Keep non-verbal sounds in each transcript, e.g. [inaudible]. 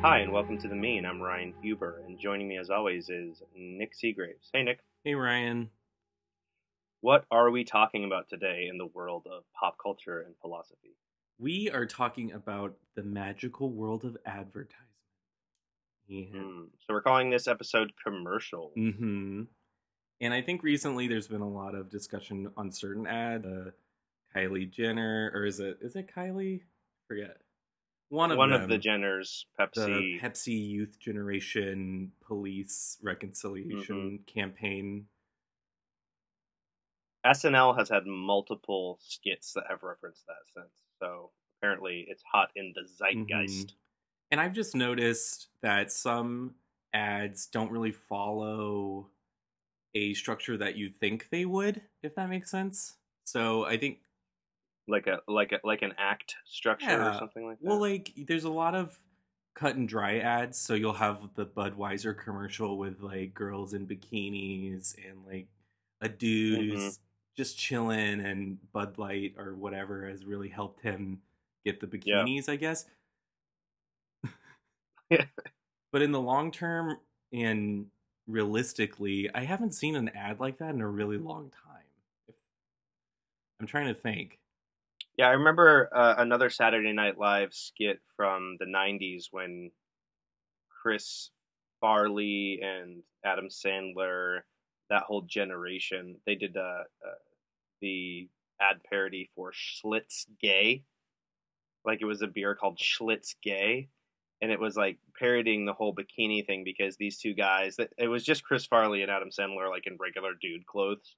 Hi, and welcome to The Mean. I'm Ryan Huber, and joining me as always is Nic Seagraves. Hey, Nic. Hey Ryan. What are we talking about today in the world of pop culture and philosophy? We are talking about the magical world of advertising. Yeah. Hmm, So we're calling this episode commercial. Mm-hmm. And I think recently there's been a lot of discussion on certain ad. Uh, Kylie Jenner, or is it is it Kylie? Forget. One of One them, of the Jenners, the Pepsi. Pepsi Youth Generation Police Reconciliation Mm-hmm. Campaign. SNL has had multiple skits that have referenced that since. So apparently it's hot in the zeitgeist. And I've just noticed that some ads don't really follow a structure that you think they would, if that makes sense. So I think, Like a like a like an act structure or something like that. well, like there's a lot of cut and dry ads. So you'll have the Budweiser commercial with like girls in bikinis and like a dude Mhm. Just chilling, and Bud Light or whatever has really helped him get the Yeah. bikinis, I guess. [laughs] Yeah. But in the long term and realistically, I haven't seen an ad like that in a really long time. I'm trying to think. Yeah, I remember uh, another Saturday Night Live skit from the '90s when Chris Farley and Adam Sandler, that whole generation, they did uh, uh, the ad parody for Schlitz Gay. Like it was a beer called Schlitz Gay, and it was like parodying the whole bikini thing because these two guys, it was just Chris Farley and Adam Sandler like in regular dude clothes,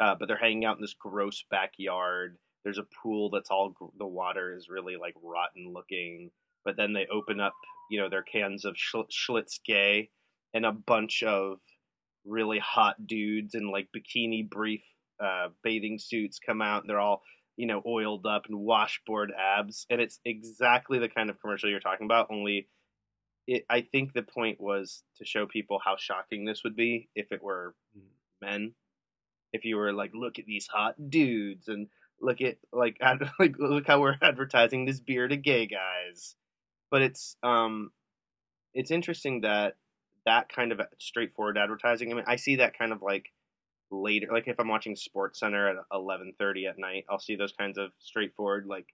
uh, but they're hanging out in this gross backyard. There's a pool that's all the water is really like rotten looking. But then they open up you know their cans of schlitz gay and a bunch of really hot dudes in like bikini brief uh, bathing suits come out and they're all you know oiled up and washboard abs. And it's exactly the kind of commercial you're talking about only it, i think the point was to show people how shocking this would be if it were men. If you were like look at these hot dudes and look at like [laughs] ad- like look how we're advertising this beer to gay guys. But it's um it's interesting that that kind of straightforward advertising i mean i see that kind of like later like if i'm watching sports center at 11:30 at night i'll see those kinds of straightforward like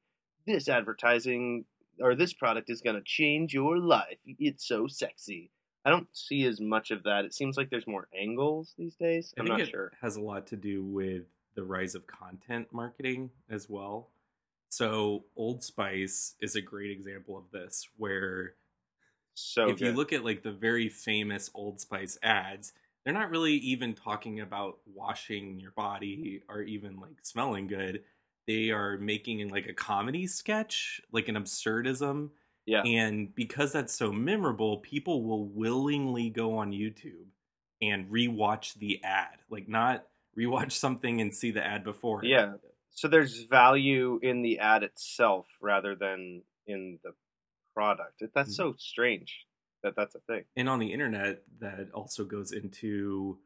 this advertising or this product is going to change your life. It's so sexy. I don't see as much of that. It seems like there's more angles these days. I i'm think not it sure. has a lot to do with the rise of content marketing as well. So Old Spice is a great example of this, where so if you look at like the very famous Old Spice ads, they're not really even talking about washing your body or even like smelling good. They are making like a comedy sketch, like an absurdism. yeah And because that's so memorable, people will willingly go on YouTube and rewatch the ad. Like not rewatch something and see the ad before. Yeah. So there's value in the ad itself rather than in the product. That's mm-hmm. so strange that that's a thing. And on the internet, that also goes into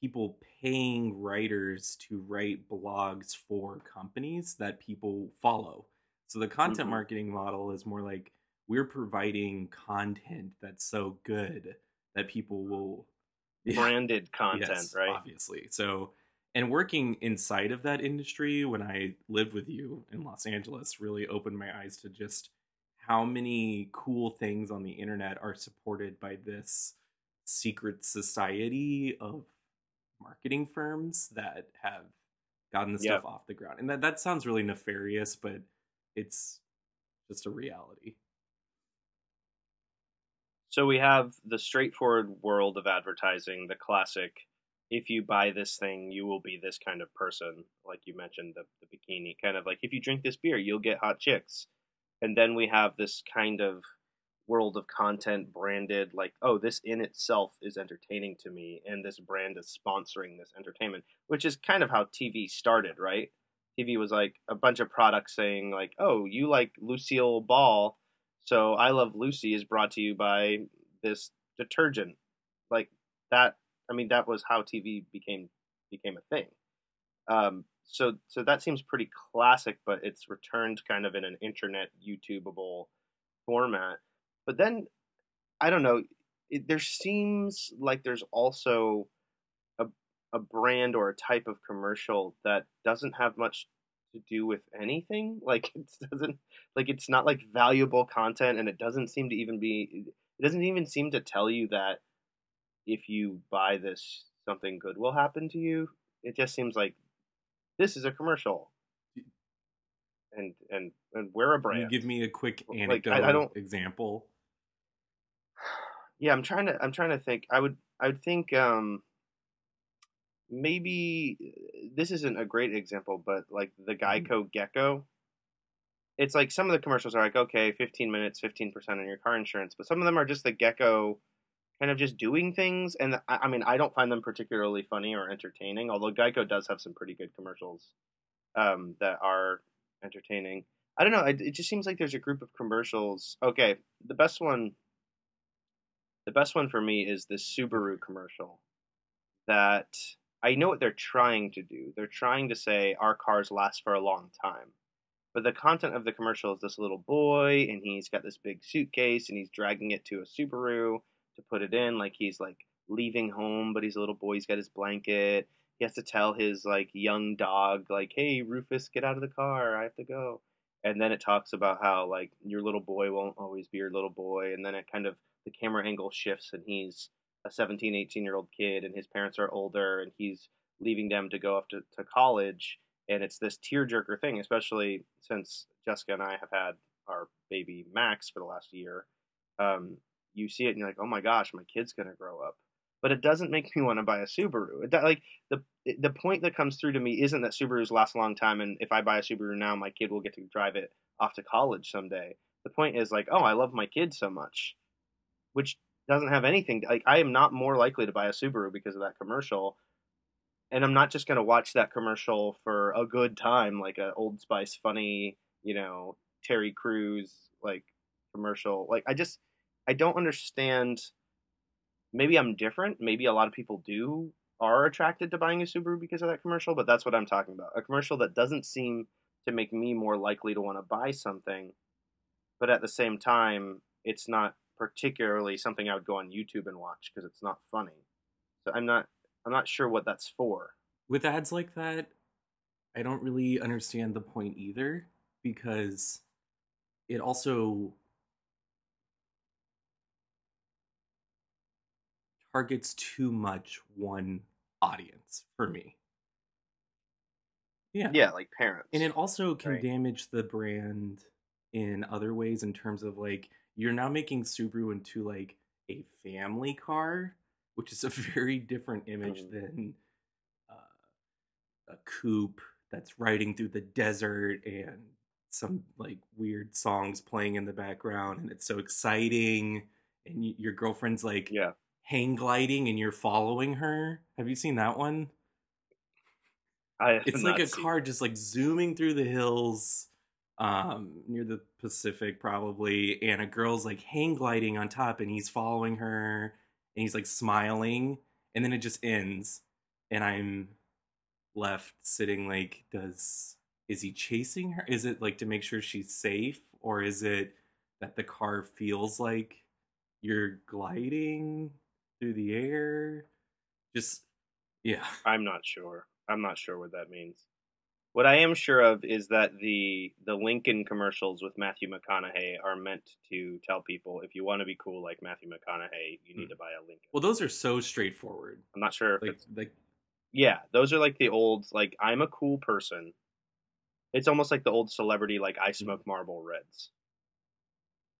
people paying writers to write blogs for companies that people follow. So the content Mhm. marketing model is more like we're providing content that's so good that people will [laughs] Branded content, Yes, right? Obviously. So, and working inside of that industry when I lived with you in Los Angeles really opened my eyes to just how many cool things on the internet are supported by this secret society of marketing firms that have gotten the Yeah. stuff off the ground. And that, that sounds really nefarious, but it's just a reality. So we have the straightforward world of advertising, the classic if you buy this thing, you will be this kind of person. Like you mentioned, the, the bikini kind of like if you drink this beer, you'll get hot chicks. And then we have this kind of world of content branded like, oh, this in itself is entertaining to me, and this brand is sponsoring this entertainment, which is kind of how TV started, right? TV was like a bunch of products saying like, "Oh, you like Lucille Ball, so I Love Lucy is brought to you by this detergent." Like that. I mean, that was how TV became became a thing. Um, so so that seems pretty classic, but it's returned kind of in an internet YouTubeable format. But then I don't know. It, there seems like there's also a a brand or a type of commercial that doesn't have much to do with anything. [laughs] Like it doesn't like it's not like valuable content, and it doesn't seem to even be. It doesn't even seem to tell you that if you buy this, something good will happen to you. It just seems like this is a commercial, and and and we're a Can brand. you give me a quick Like, I- anecdote I don't- example? yeah, I'm trying to I'm trying to think. I would I would think um maybe this isn't a great example, but like the Geico Gecko. It's like some of the commercials are like, okay, 15 minutes, 15% on your car insurance, but some of them are just the Gecko kind of just doing things. And I, I mean, I don't find them particularly funny or entertaining, although Geico does have some pretty good commercials um, that are entertaining. I don't know. It, it just seems like there's a group of commercials. Okay, the best one the best one for me is this Subaru commercial that I know what they're trying to do. They're trying to say our cars last for a long time. But the content of the commercial is this little boy and he's got this big suitcase and he's dragging it to a Subaru to put it in like he's like leaving home but he's a little boy, he's got his blanket. He has to tell his like young dog like, "Hey, Rufus, get out of the car. I have to go." And then it talks about how like your little boy won't always be your little boy and then it kind of the camera angle shifts and he's a 17 18 year old kid and his parents are older and he's leaving them to go off to, to college and it's this tearjerker thing especially since jessica and i have had our baby max for the last year um, you see it and you're like oh my gosh my kid's to grow up but it doesn't make [laughs] me want to buy a subaru like the the point that comes through to me isn't that subarus last a long time and if i buy a subaru now my kid will get to drive it off to college someday the point is like oh i love my kid so much which doesn't have anything. Like I am not more likely to buy a Subaru because of that commercial, and I'm not just to watch that commercial for a good time, like a Old Spice funny, you know, Terry Crews like commercial. Like I just I don't understand. Maybe I'm different. Maybe a lot of people do are attracted to buying a Subaru because of that commercial, but that's what I'm talking about. A commercial that doesn't seem to make me more likely to want to buy something, but at the same time, it's not particularly something I would go on YouTube and watch because it's not funny. So I'm not I'm not sure what that's for. With ads like that, I don't really understand the point either because it also targets too much one audience for me. Yeah. Yeah, like parents. And it also can Right. damage the brand in other ways in terms of like you're now making Subaru into like a family car, which is a [laughs] very different image Mhm. than uh, a coupe that's riding through the desert and some like weird songs playing in the background and it's so exciting and y- your girlfriend's like yeah. Hang gliding and you're following her. Have you seen that one? I it's like a car just like zooming through the hills um near the pacific probably and a girl's like hang gliding on top and he's following her and he's like smiling and then it just ends and i'm left sitting like does is he chasing her is it like to make sure she's safe or is it that the car feels like you're gliding through the air just yeah [laughs] I'm not sure. I'm not sure what that means. What I am sure of is that the the Lincoln commercials with Matthew McConaughey are meant to tell people if you want to be cool like Matthew McConaughey, you need Hmm. to buy a Lincoln. well those are so straightforward I'm not sure if like like yeah, those are like the old like I'm a cool person. It's almost like the old celebrity like I smoke Marlboro Reds.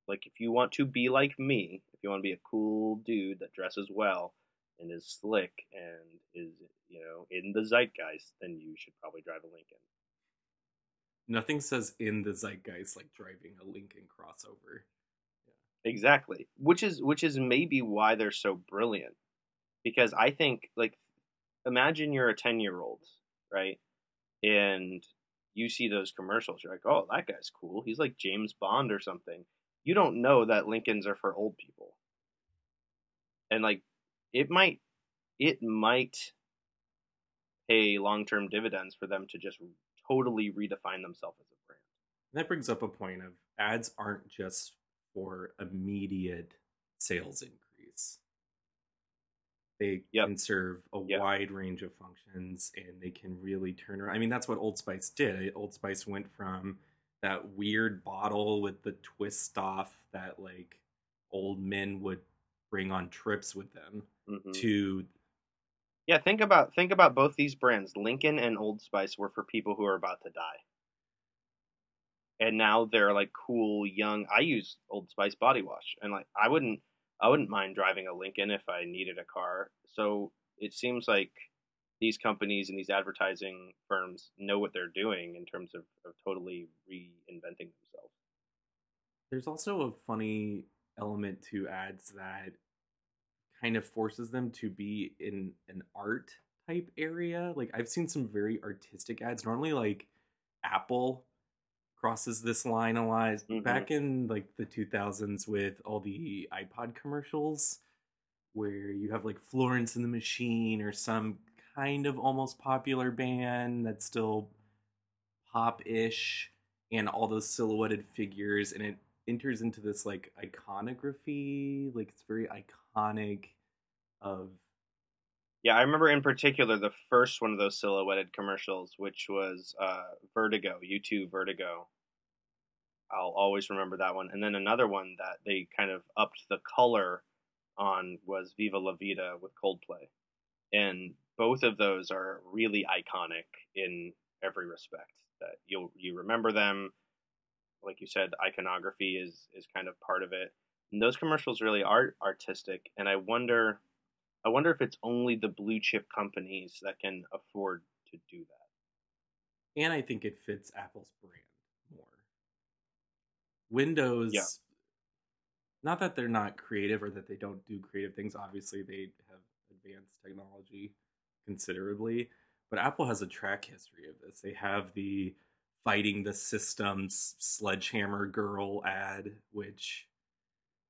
Like if you want to be like me, if you want to be a cool dude that dresses well and is slick and is you know in the zeitgeist, then you should probably drive a Lincoln. nothing says in the zeitgeist like driving a Lincoln crossover. Yeah. Exactly. Which is which is maybe why they're so brilliant. Because I think like imagine you're a 10-year-old, right? And you see those commercials, you're like, oh, that guy's cool. He's like James Bond or something. You don't know that Lincolns are for old people. And like, it might, it might pay long term dividends for them to just totally redefine themselves as a brand. That brings up a point of ads aren't just for immediate sales increase. They Yep. can serve a Yep. wide range of functions and they can really turn around. I mean, that's what Old Spice did. Old Spice went from that weird bottle with the twist off that like old men would bring on trips with them Mhm. to Yeah, think about think about both these brands. Lincoln and Old Spice were for people who are about to die. And now they're like cool young I use Old Spice body wash and like I wouldn't I wouldn't mind driving a Lincoln if I needed a car. So it seems like these companies and these advertising firms know what they're doing in terms of, of totally reinventing themselves. There's also a funny element to ads that kind of forces them to be in an art type area. Like I've seen some very artistic ads. Normally like Apple crosses this line a lot. Mhm. Back in like the 2000s with all the iPod commercials where you have like Florence and the Machine or some kind of almost popular band that's still pop-ish and all those silhouetted figures and it enters into this like iconography like it's very iconic of Yeah, I remember in particular the first one of those silhouetted commercials, which was uh, Vertigo, U2 Vertigo. I'll always remember that one. And then another one that they kind of upped the color on was Viva La Vida with Coldplay. And both of those are really iconic in every respect. That you'll you remember them. Like you said, iconography is is kind of part of it. And those commercials really are artistic, and I wonder I wonder if it's only the blue chip companies that can afford to do that. and I think it fits Apple's brand more. Windows Yeah. not that they're not creative or that they don't do creative things obviously they have advanced technology considerably but Apple has a track history of this. They have the fighting the systems sledgehammer girl ad which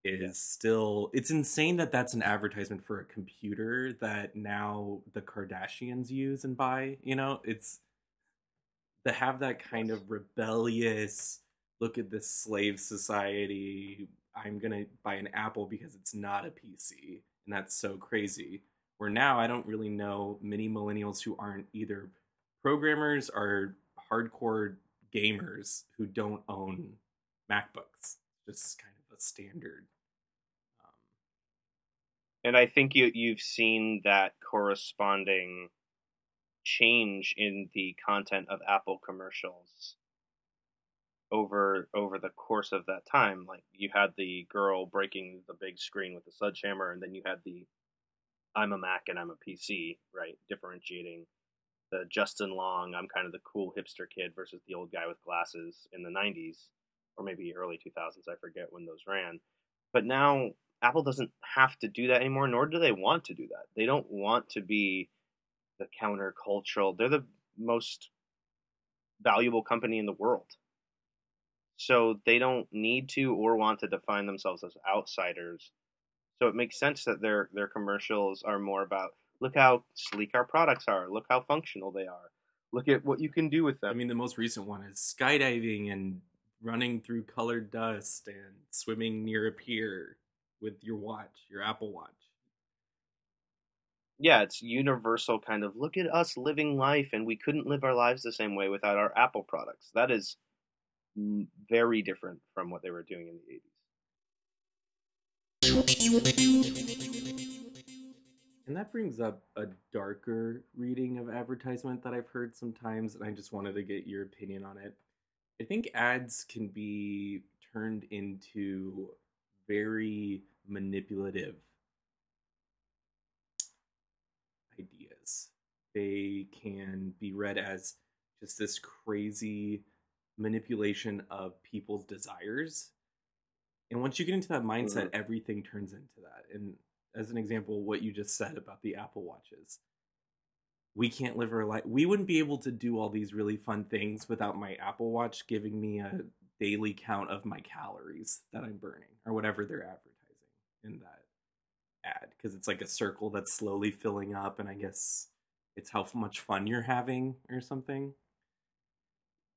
is Yeah. still it's insane that that's an advertisement for a computer that now the Kardashians use and buy you know? It's to have that kind of rebellious look at this slave society i'm gonna buy an apple because it's not a pc and that's so crazy where now i don't really know many millennials who aren't either programmers or hardcore gamers who don't own macbooks just kind of a standard um, And I think you you've seen that corresponding change in the content of Apple commercials over over the course of that time. Like you had the girl breaking the big screen with the sledgehammer, and then you had the I'm a Mac and I'm a PC, right? Differentiating the Justin Long, I'm kind of the cool hipster kid versus the old guy with glasses in the 90s or maybe early 2000s. I forget when those ran. But now Apple doesn't have to do that anymore, nor do they want to do that. They don't want to be the countercultural. They're the most valuable company in the world. So they don't need to or want to define themselves as outsiders. So it makes sense that their their commercials are more about look how sleek our products are, look how functional they are. Look at what you can do with them. I mean, the most recent one is skydiving and running through colored dust and swimming near a pier with your watch, your Apple Watch. yeah, it's universal kind of look at us living life and we couldn't live our lives the same way without our Apple products. That is very different from what they were doing in the 80s. And that brings up a darker reading of advertisement that I've heard sometimes, and I just wanted to get your opinion on it. I think ads can be turned into very manipulative ideas. They can be read as just this crazy manipulation of people's desires. And once you get into that mindset, mm-hmm. everything turns into that. And as an example, what you just said about the Apple Watches. we can't live our life. We wouldn't be able to do all these really fun things without my Apple Watch giving me a daily count of my calories that I'm burning or whatever they're advertising in that ad because it's like a circle that's slowly filling up and I guess it's how much fun you're having or something.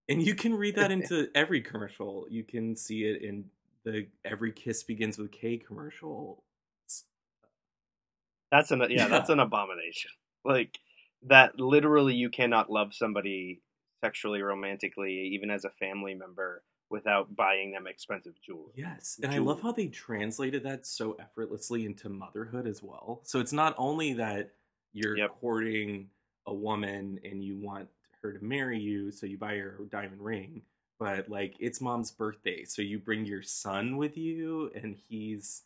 And you can read that [laughs] into every commercial. You can see it in the every kiss begins with Kay commercial. That's an yeah, yeah. that's an abomination. Like that literally you cannot love somebody sexually romantically even as a family member without buying them expensive jewelry. Yes, and jewelry. I love how they translated that so effortlessly into motherhood as well. So it's not only that you're yep. courting a woman and you want her to marry you, so you buy her a diamond ring, but like it's mom's birthday, so you bring your son with you and he's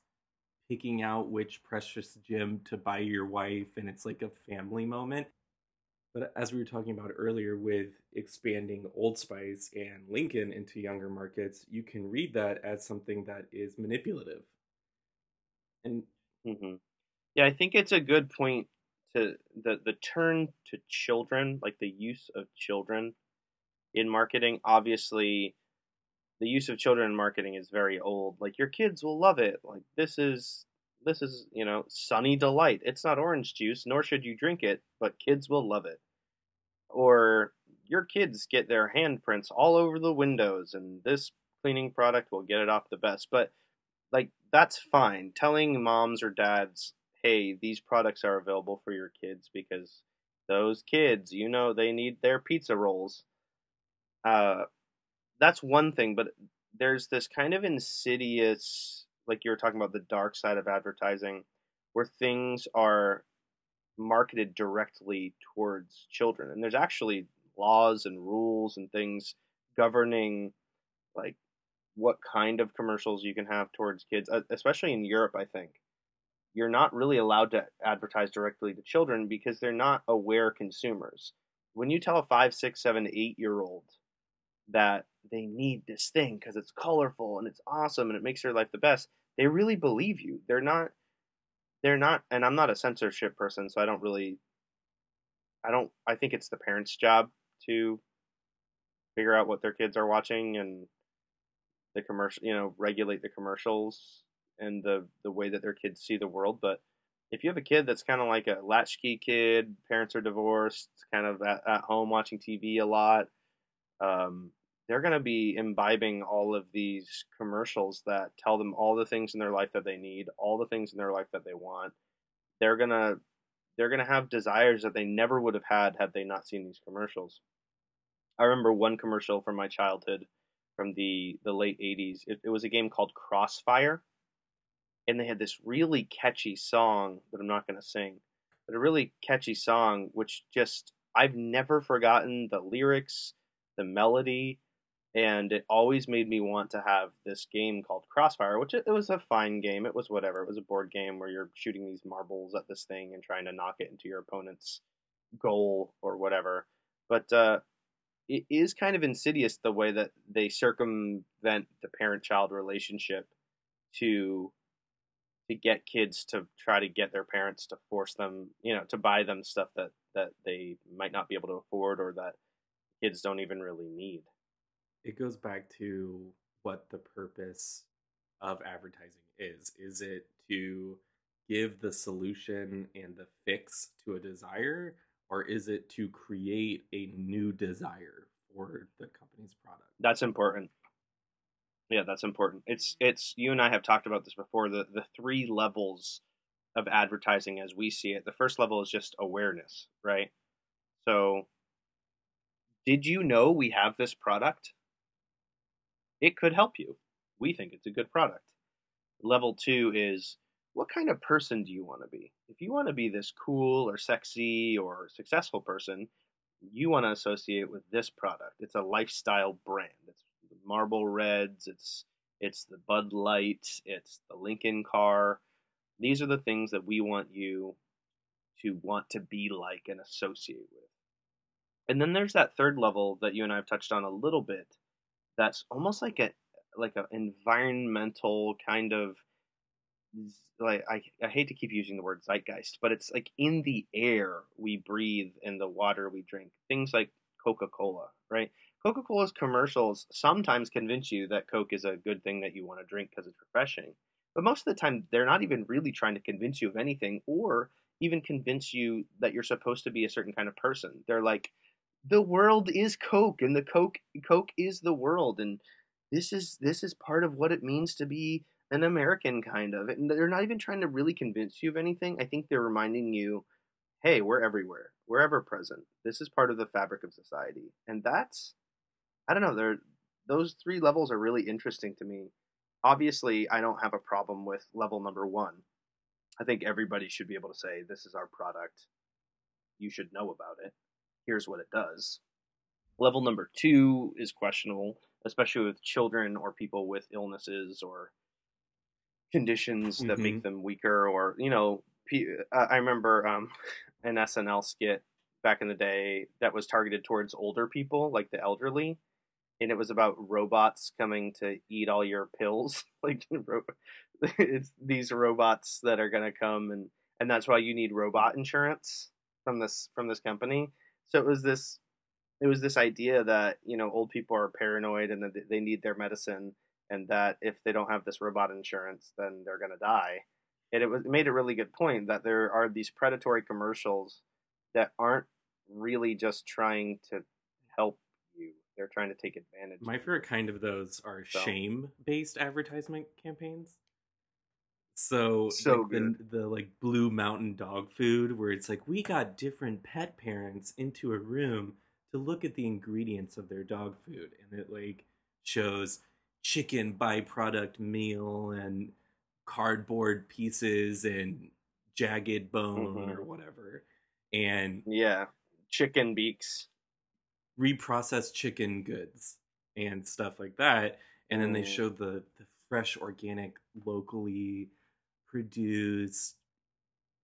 picking out which precious gem to buy your wife and it's like a family moment. But as we were talking about earlier with expanding Old Spice and Lincoln into younger markets, you can read that as something that is manipulative. And mm-hmm. yeah, I think it's a good point to the the turn to children, like the use of children in marketing. Obviously, the use of children in marketing is very old. Like your kids will love it. Like this is this is you know sunny delight. It's not orange juice, nor should you drink it, but kids will love it or your kids get their handprints all over the windows and this cleaning product will get it off the best but like that's fine telling moms or dads hey these products are available for your kids because those kids you know they need their pizza rolls uh that's one thing but there's this kind of insidious like you were talking about the dark side of advertising where things are marketed directly towards children. And there's actually laws and rules and things governing like what kind of commercials you can have towards kids, especially in Europe, I think. You're not really allowed to advertise directly to children because they're not aware consumers. When you tell a five, six, seven, eight year old that they need this thing because it's colorful and it's awesome and it makes their life the best, they really believe you. They're not they're not and i'm not a censorship person so i don't really i don't i think it's the parents job to figure out what their kids are watching and the commercial you know regulate the commercials and the the way that their kids see the world but if you have a kid that's kind of like a latchkey kid parents are divorced kind of at, at home watching tv a lot um, they're going to be imbibing all of these commercials that tell them all the things in their life that they need, all the things in their life that they want. They're going to they're going to have desires that they never would have had had they not seen these commercials. I remember one commercial from my childhood from the the late 80s. It, it was a game called Crossfire and they had this really catchy song that I'm not going to sing, but a really catchy song which just I've never forgotten the lyrics, the melody, and it always made me want to have this game called Crossfire, which it, it, was a fine game. It was whatever. It was a board game where you're shooting these marbles at this thing and trying to knock it into your opponent's goal or whatever. But uh, it is kind of insidious the way that they circumvent the parent-child relationship to to get kids to try to get their parents to force them, you know, to buy them stuff that that they might not be able to afford or that kids don't even really need it goes back to what the purpose of advertising is. Is it to give the solution and the fix to a desire, or is it to create a new desire for the company's product? That's important. Yeah, that's important. It's it's you and I have talked about this before. The the three levels of advertising as we see it. The first level is just awareness, right? So, did you know we have this product? it could help you. We think it's a good product. Level two is what kind of person do you want to be? If you want to be this cool or sexy or successful person, you want to associate with this product. It's a lifestyle brand. It's Marlboro Reds, it's it's the Bud Light, it's the Lincoln car. These are the things that we want you to want to be like and associate with. And then there's that third level that you and I have touched on a little bit, that's almost like a like an environmental kind of like I, I hate to keep using the word zeitgeist, but it's like in the air we breathe and the water we drink. Things like Coca Cola, right? Coca Cola's commercials sometimes convince you that Coke is a good thing that you want to drink because it's refreshing. But most of the time, they're not even really trying to convince you of anything or even convince you that you're supposed to be a certain kind of person. They're like, the world is Coke and the Coke Coke is the world and this is this is part of what it means to be an American kind of. And they're not even trying to really convince you of anything. I think they're reminding you, hey, we're everywhere. We're ever present. This is part of the fabric of society. And that's I don't know, they're those three levels are really interesting to me. Obviously, I don't have a problem with level number 1. I think everybody should be able to say this is our product. You should know about it. Here's what it does. Level number 2 is questionable, especially with children or people with illnesses or conditions that mm-hmm. make them weaker or you know i remember um, [laughs] an snl skit back in the day that was targeted towards older people like the elderly and it was about robots coming to eat all your pills [laughs] like [laughs] it's these robots that are going to come and and that's why you need robot insurance from this from this company so it was this it was this idea that you know old people are paranoid and that they need their medicine and that if they don't have this robot insurance, then they're going to die. And it, was, it made a really good point that there are these predatory commercials that aren't really just trying to help you; they're trying to take advantage. My favorite kind of those are so. shame-based advertisement campaigns. So, so like the, the like Blue Mountain dog food, where it's like we got different pet parents into a room to look at the ingredients of their dog food, and it like shows chicken byproduct meal and cardboard pieces and jagged bone mm-hmm. or whatever. And yeah, chicken beaks, reprocessed chicken goods and stuff like that. And then they mm. showed the, the fresh, organic, locally produced,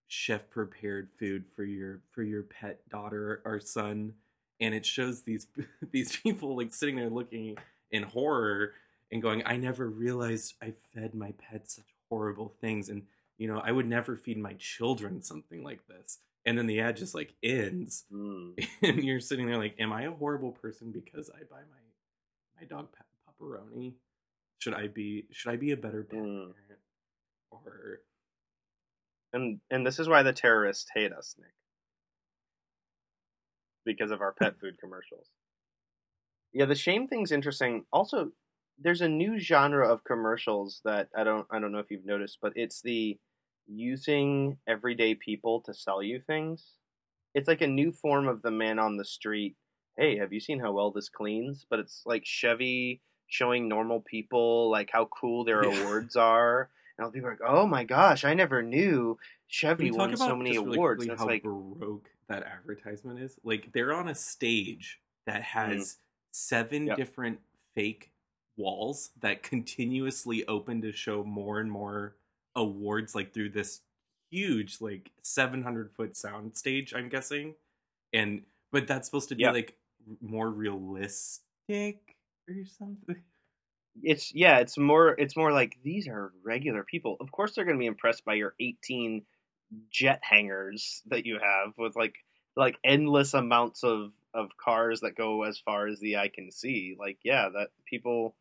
chef prepared food for your for your pet daughter or son. And it shows these [laughs] these people like sitting there looking in horror and going, I never realized I fed my pet such horrible things. And, you know, I would never feed my children something like this. And then the ad just like ends. Mm. [laughs] And you're sitting there like, am I a horrible person because I buy my, my dog pepperoni? Should I be, should I be a better pet mm. Or, and, and this is why the terrorists hate us, Nic. Because of our pet food commercials. Yeah, the shame thing's interesting. Also, there's a new genre of commercials that I don't I don't know if you've noticed, but it's the using everyday people to sell you things. It's like a new form of the man on the street. Hey, have you seen how well this cleans? But it's like Chevy showing normal people like how cool their awards are. And all people are like, "Oh my gosh, I never knew Chevy won so many awards." Really how like broke that advertisement is. Like they're on a stage that has mm. seven yep. different fake walls that continuously open to show more and more awards like through this huge like 700 foot sound stage i'm guessing and but that's supposed to be yep. like more realistic or something it's yeah it's more it's more like these are regular people of course they're going to be impressed by your 18 jet hangars that you have with like like endless amounts of of cars that go as far as the eye can see like yeah that people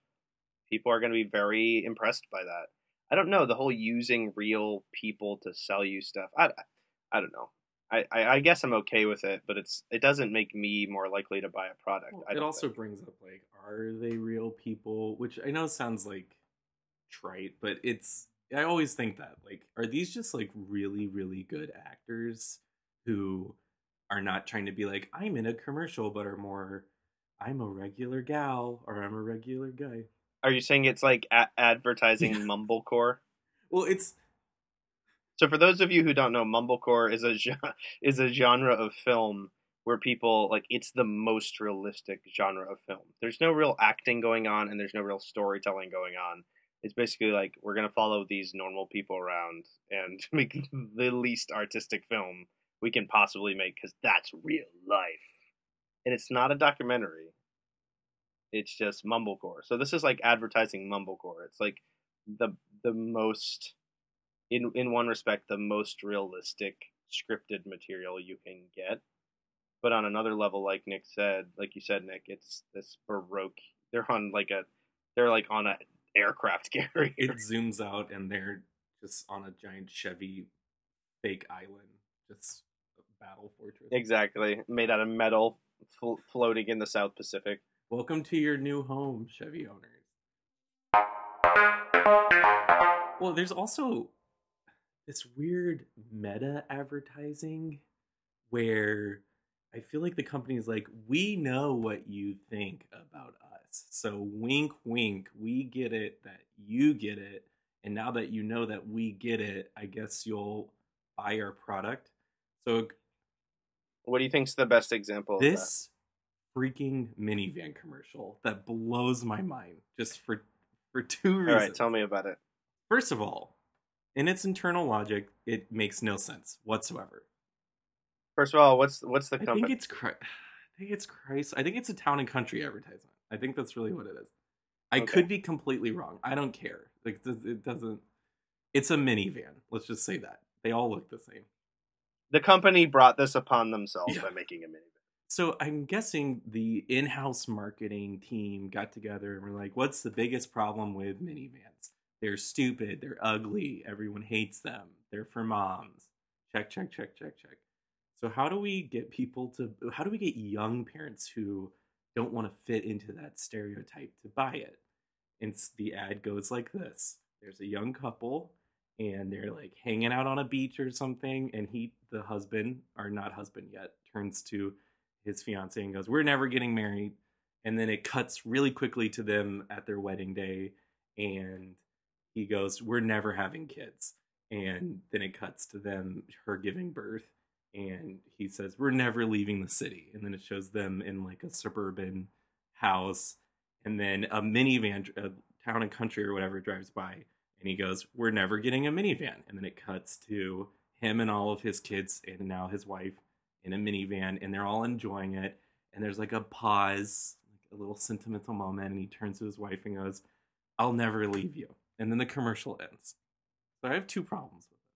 people are going to be very impressed by that. I don't know the whole using real people to sell you stuff. I, I don't know. I, I, I guess I'm okay with it, but it's it doesn't make me more likely to buy a product. Well, it also think. brings up like, are they real people? Which I know sounds like trite, but it's I always think that like, are these just like really really good actors who are not trying to be like I'm in a commercial, but are more I'm a regular gal or I'm a regular guy. Are you saying it's like a- advertising [laughs] mumblecore? Well, it's so for those of you who don't know, mumblecore is a [laughs] is a genre of film where people like it's the most realistic genre of film. There's no real acting going on and there's no real storytelling going on. It's basically like we're gonna follow these normal people around and [laughs] make the least artistic film we can possibly make because that's real life. And it's not a documentary. It's just mumblecore. So this is like advertising mumblecore. It's like the the most in in one respect the most realistic scripted material you can get. But on another level, like Nic said, like you said, Nic, it's this baroque. They're on like a, they're like on a aircraft [laughs] carrier. It zooms out and they're just on a giant Chevy fake island, just a battle fortress. exactly made out of metal, fl- floating in the South Pacific. Welcome to your new home, Chevy owners. Well, there's also this weird meta advertising where I feel like the company's like, we know what you think about us. So, wink, wink, we get it that you get it. And now that you know that we get it, I guess you'll buy our product. So, What do you think's the best example? this freaking minivan commercial that blows my mind just for for two reasons. right, tell me about it. First of all, in its internal logic, it makes no sense whatsoever. First of all, what's what's the I company? think it's Chri- I think it's Christ. I think it's a town and country advertisement. I think that's really what it is. I Okay. could be completely wrong. I don't care. Like it doesn't. It's a minivan. Let's just say that they all look the same. the company brought this upon themselves Yeah. by making a minivan. So I'm guessing the in-house marketing team got together and were like, "What's the biggest problem with minivans? They're stupid. They're ugly. Everyone hates them. They're for moms." Check, check, check, check, check. So how do we get people to? How do we get young parents who don't want to fit into that stereotype to buy it? And the ad goes like this: There's a young couple and they're like hanging out on a beach or something and he the husband or not husband yet turns to his fiance and goes we're never getting married and then it cuts really quickly to them at their wedding day and he goes we're never having kids. And then it cuts to them her giving birth and he says we're never leaving the city. And then it shows them in like a suburban house. And then a minivan a town and country or whatever drives by and he goes we're never getting a minivan. And then it cuts to him and all of his kids and now his wife in a minivan and they're all enjoying it. And there's like a pause like a little sentimental moment and he turns to his wife and goes i'll never leave you and then the commercial ends so i have two problems with this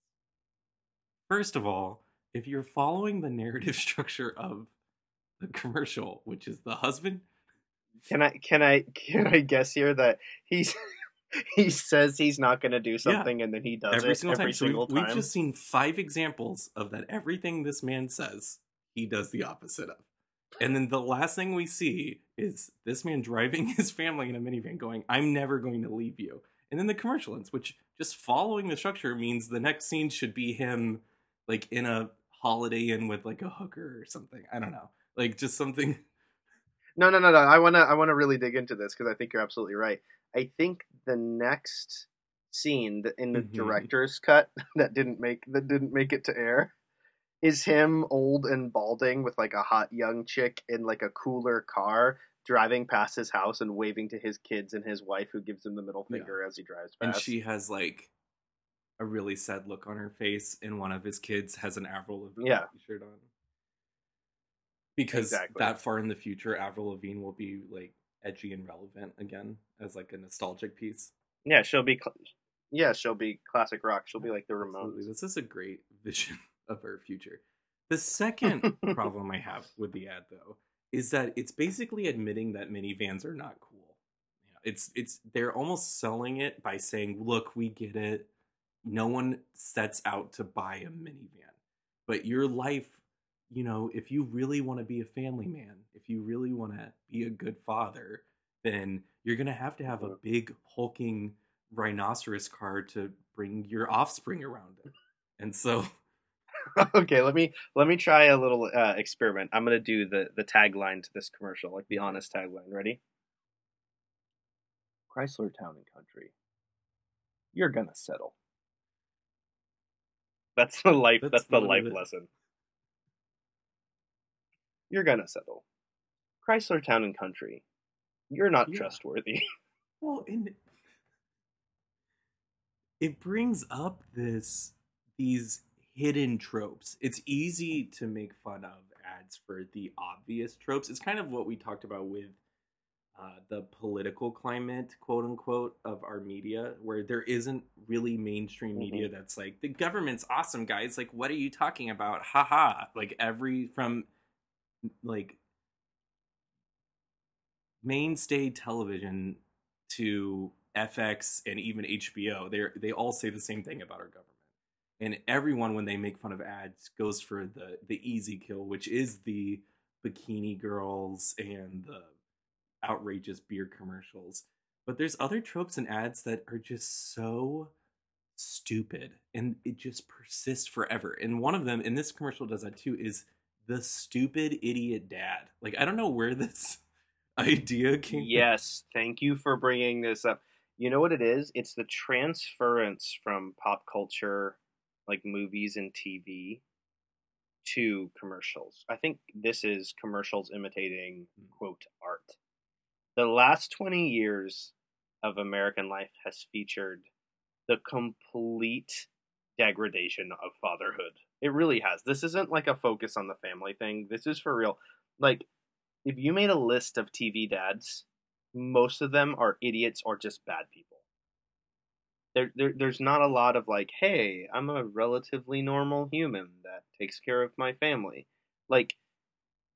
first of all if you're following the narrative [laughs] structure of the commercial which is the husband Can I can I can I guess here that he's [laughs] he says he's not going to do something and then he does every it single every time. So we've, time? we've just seen five examples of that. Everything this man says, he does the opposite of. And then the last thing we see is this man driving [laughs] his family in a minivan, going, "I'm never going to leave you." And then the commercial ends, which just following the structure means the next scene should be him, like in a Holiday Inn with like a hooker or something. I don't know, like just something. [laughs] No, no, no, no. I want to I want to really dig into this because I think you're absolutely right. I think the next scene that- in the Mhm. director's cut [laughs] that didn't make that didn't make it to air is him old and balding with like a hot young chick in like a cooler car driving past his house and waving to his kids and his wife who gives him the middle Yeah. finger as he drives past. And she has like a really sad look on her face, and one of his kids has an Avril Lavigne Yeah. shirt on. Because Exactly. that far in the future, Avril Lavigne will be like edgy and relevant again as like a nostalgic piece. yeah, she'll be cl- yeah, she'll be classic rock. She'll be like the Absolutely. Ramones. This is a great [laughs] vision of her future. The second [laughs] problem I have with the ad though is that it's basically admitting that minivans are not cool. Yeah, it's it's they're almost selling it by saying, "Look, we get it. No one sets out to buy a minivan. But your life, you know, if you really want to be a family man, if you really want to be a good father, then you're going to have to have a big hulking rhinoceros car to bring your offspring around it." And so [laughs] okay, let me let me try a little uh, experiment. I'm gonna do the the tagline to this commercial, like the honest tagline. Ready? Chrysler Town and Country. You're gonna settle. That's the life. That's, That's the life lesson. You're gonna settle. Chrysler Town and Country. You're not Yeah. trustworthy. [laughs] Well, and it brings up this these hidden tropes. It's easy to make fun of ads for the obvious tropes. It's kind of what we talked about with uh, the political climate, quote unquote, of our media, where there isn't really mainstream media that's like the government's awesome, guys. Like, what are you talking about? Haha! Like every from like mainstay television to FX and even HBO, they they all say the same thing about our government. And everyone, when they make fun of ads, goes for the the easy kill, which is the bikini girls and the outrageous beer commercials. But there's other tropes and ads that are just so stupid and it just persists forever. And one of them, and this commercial does that too, is the stupid idiot dad. Like I don't know where this [laughs] idea came. Yes, thank you for bringing this up. You know what it is? It's the transference from pop culture, like movies and TV, to commercials. I think this is commercials imitating hmm. quote art. The last 20 years of American life has featured the complete degradation of fatherhood. It really has. This isn't like a focus on the family thing. This is for real. Like if you made a list of TV dads, most of them are idiots or just bad people. There, there, there's not a lot of like, hey, I'm a relatively normal human that takes care of my family. Like,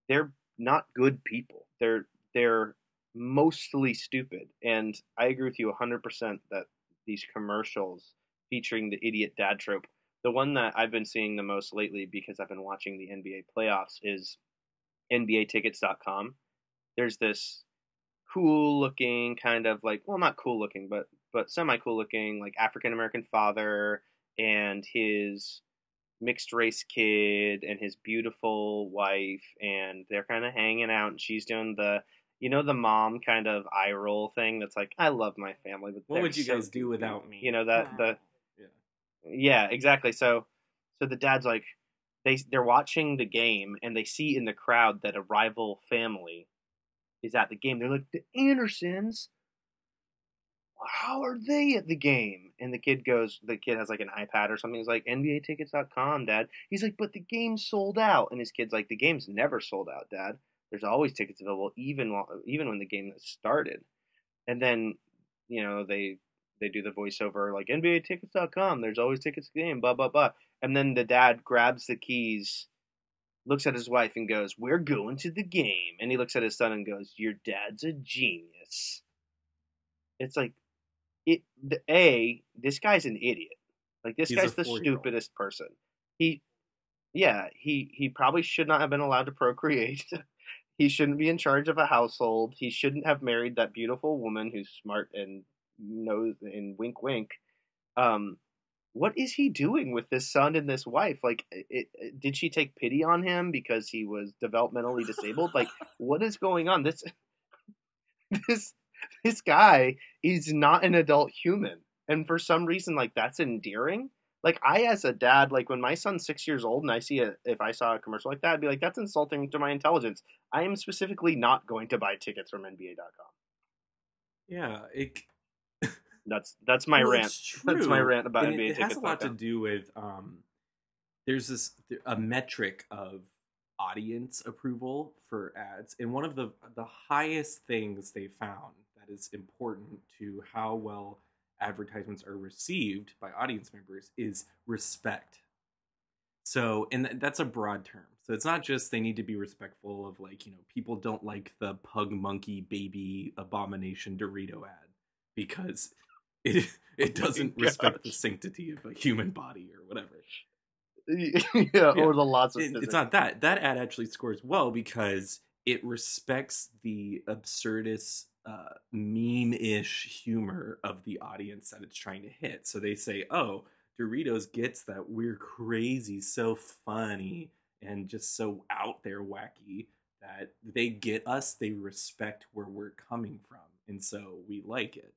they're not good people. They're they're mostly stupid. And I agree with you 100% that these commercials featuring the idiot dad trope, the one that I've been seeing the most lately because I've been watching the NBA playoffs is NBAtickets.com. There's this cool looking kind of like well not cool looking but but semi cool looking like African American father and his mixed race kid and his beautiful wife and they're kind of hanging out and she's doing the you know the mom kind of eye roll thing that's like I love my family but what would you so guys do without me you know that the yeah yeah exactly so so the dad's like they they're watching the game and they see in the crowd that a rival family is at the game. They're like the Andersons. How are they at the game? And the kid goes, the kid has like an iPad or something. He's like, NBAtickets.com, Dad. He's like, but the game's sold out. And his kid's like, the game's never sold out, Dad. There's always tickets available, even while, even when the game has started. And then, you know, they they do the voiceover like NBAtickets.com. There's always tickets to the game. Blah blah blah. And then the dad grabs the keys, looks at his wife, and goes, We're going to the game. And he looks at his son and goes, Your dad's a genius. It's like, it. The, a, this guy's an idiot. Like, this He's guy's the stupidest person. He, yeah, he, he probably should not have been allowed to procreate. [laughs] he shouldn't be in charge of a household. He shouldn't have married that beautiful woman who's smart and knows and wink wink. Um, what is he doing with this son and this wife? Like, it, it, did she take pity on him because he was developmentally disabled? like, [laughs] what is going on? This, [laughs] this, [laughs] this guy is not an adult human, and for some reason, like that's endearing. Like I, as a dad, like when my son's six years old and I see a, if I saw a commercial like that, I'd be like, that's insulting to my intelligence. I am specifically not going to buy tickets from NBA.com. Yeah, it [laughs] that's that's my well, rant. [laughs] That's my rant about and NBA. It, it has a lot to do with um, there's this a metric of audience approval for ads, and one of the the highest things they found that is important to how well advertisements are received by audience members is respect. So, and that's a broad term. So it's not just they need to be respectful of like you know people don't like the pug monkey baby abomination Dorito ad because it [laughs] it doesn't [laughs] oh respect the sanctity of a human body or whatever. yeah, [laughs] yeah, or the lots of. It, it's not that that ad actually scores well because it respects the absurdist uh, meme-ish humor of the audience that it's trying to hit. So they say, "Oh, Doritos gets that we're crazy, so funny, and just so out there wacky that they get us. They respect where we're coming from, and so we like it."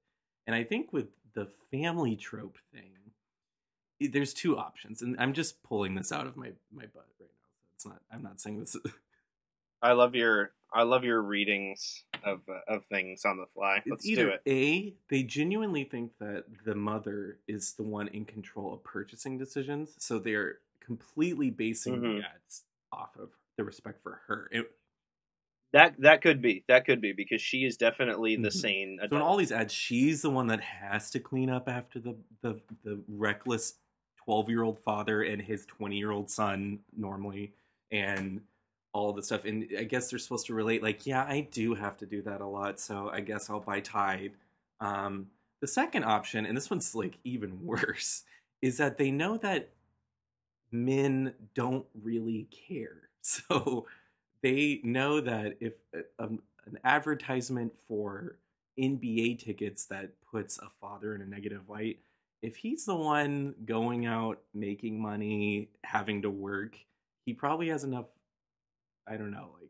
And I think with the family trope thing, there's two options, and I'm just pulling this out of my my butt right now. It's not. I'm not saying this. [laughs] I love your I love your readings of uh, of things on the fly. Let's do it. A, they genuinely think that the mother is the one in control of purchasing decisions, so they're completely basing mm-hmm. the ads off of the respect for her. It, That that could be that could be because she is definitely the Mhm. sane So in all these ads, she's the one that has to clean up after the the, the reckless twelve year old father and his twenty year old son normally, and all the stuff. And I guess they're supposed to relate, like, yeah, I do have to do that a lot, so I guess I'll buy Tide. Um, the second option, and this one's like even [laughs] worse, is that they know that men don't really care. [laughs] So they know that if um, an advertisement for NBA tickets that puts a father in a negative light, if he's the one going out making money, having to work, he probably has enough. I don't know, like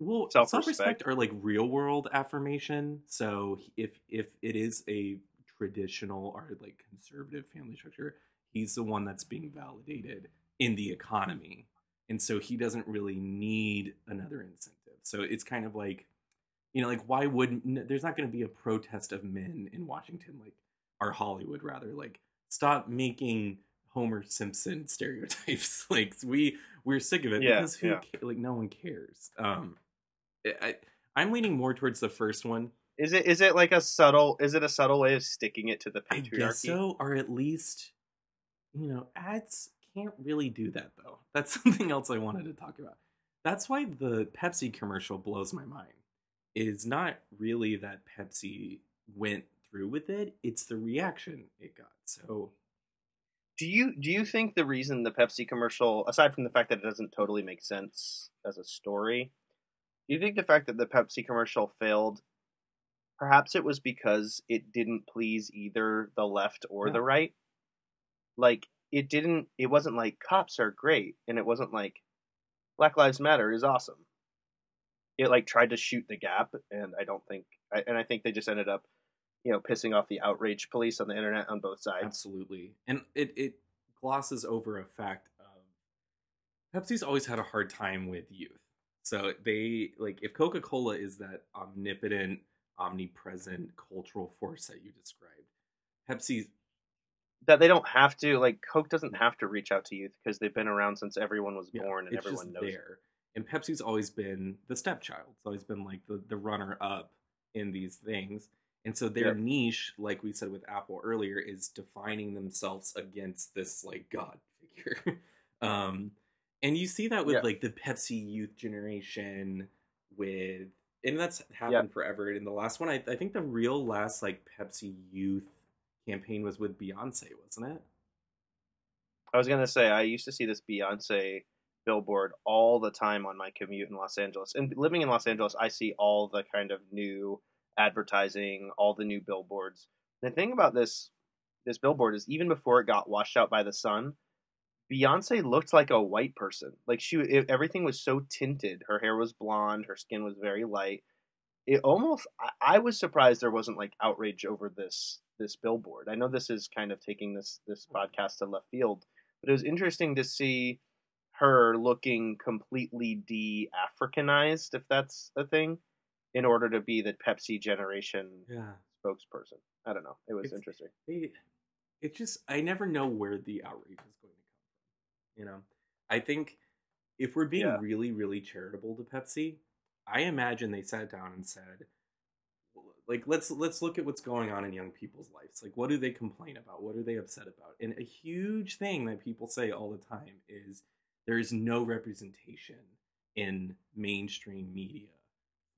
well, self Self-respect. respect or like real world affirmation. So if if it is a traditional or like conservative family structure, he's the one that's being validated in the economy, and so he doesn't really need another incentive. So it's kind of like, you know, like why would there's not going to be a protest of men in Washington, like or Hollywood rather, like stop making Homer Simpson stereotypes. [laughs] like we we're sick of it Yeah, because who yeah. like no one cares. Um, I, I I'm leaning more towards the first one. Is it is it like a subtle is it a subtle way of sticking it to the I patriarchy? guess so, or at least, you know, ads can't really do that though. [laughs] That's something else I wanted to talk about. That's why the Pepsi commercial blows my mind. Is not really that Pepsi went through with it; it's the reaction it got. So Do you do you think the reason the Pepsi commercial, aside from the fact that it doesn't totally make sense as a story, do you think the fact that the Pepsi commercial failed, perhaps it was because it didn't please either the left or Yeah. the right? Like it didn't. It wasn't like cops are great, and it wasn't like Black Lives Matter is awesome. It like tried to shoot the gap, and I don't think, and I think they just ended up, you know, pissing off the outrage police on the internet on both sides. Absolutely. And it, it glosses over a fact of Pepsi's always had a hard time with youth. So they like if Coca-Cola is that omnipotent, omnipresent cultural force that you described, Pepsi's that they don't have to like Coke doesn't have to reach out to youth because they've been around since everyone was yeah, born and everyone knows. there. And Pepsi's always been the stepchild. It's always been like the, the runner up in these things. And so their Yep. niche, like we said with Apple earlier, is defining themselves against this like God figure. [laughs] um, and you see that with Yeah. like the Pepsi youth generation with and that's happened forever. In the last one, I, I think the real last like Pepsi youth campaign was with Beyonce, wasn't it? I was gonna say I used to see this Beyonce billboard all the time on my commute in Los Angeles. And living in Los Angeles, I see all the kind of new advertising, all the new billboards. The thing about this this billboard is even before it got washed out by the sun, Beyonce looked like a white person. Like she, it, everything was so tinted. Her hair was blonde. Her skin was very light. It almost, I, I was surprised there wasn't like outrage over this this billboard. I know this is kind of taking this this podcast to left field, but it was interesting to see her looking completely de-Africanized, if that's a thing, in order to be the Pepsi generation Yeah. spokesperson. I don't know. It was It's- interesting. they it just i never know where the outrage is going to come from you know i think if we're being Yeah. really really charitable to pepsi i imagine they sat down and said like let's let's look at what's going on in young people's lives like what do they complain about what are they upset about and a huge thing that people say all the time is there is no representation in mainstream media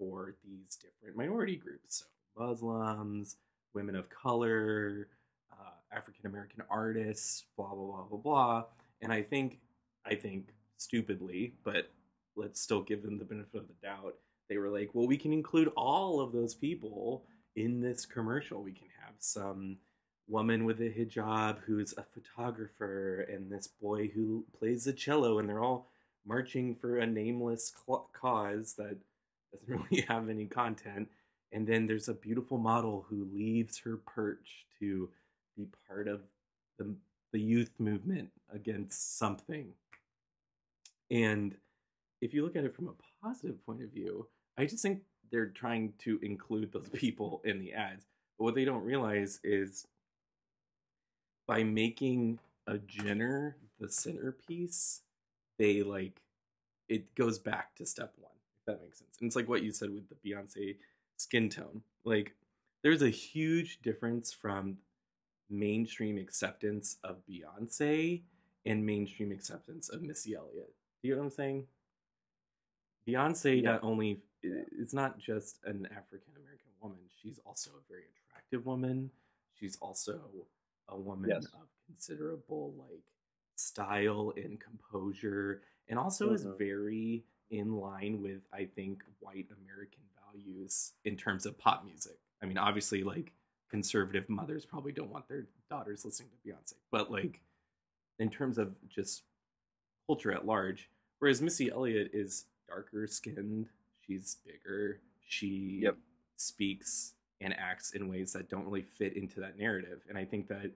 for these different minority groups so muslims women of color uh, African American artists, blah blah blah blah blah. And I think, I think stupidly, but let's still give them the benefit of the doubt. They were like, well, we can include all of those people in this commercial. We can have some woman with a hijab who's a photographer, and this boy who plays the cello, and they're all marching for a nameless cause that doesn't [laughs] really have any content. And then there's a beautiful model who leaves her perch to be part of the the youth movement against something. And if you look at it from a positive point of view, I just think they're trying to include those [laughs] people in the ads. But what they don't realize is by making a Jenner the centerpiece, they like it goes back to step one. That makes sense. And it's like what you said with the Beyonce skin tone. Like there's a huge difference from mainstream acceptance of Beyonce and mainstream acceptance of Missy Elliott. You know what I'm saying? Beyonce Yeah. not only it's not just an African American woman, she's also a very attractive woman. She's also a woman Yes. of considerable like style and composure and also is Mhm. very in line with I think white American values in terms of pop music. I mean, obviously like conservative mothers probably don't want their daughters listening to Beyonce, but like in terms of just culture at large, whereas Missy Elliott is darker skinned, she's bigger, she Yep. speaks and acts in ways that don't really fit into that narrative. And I think that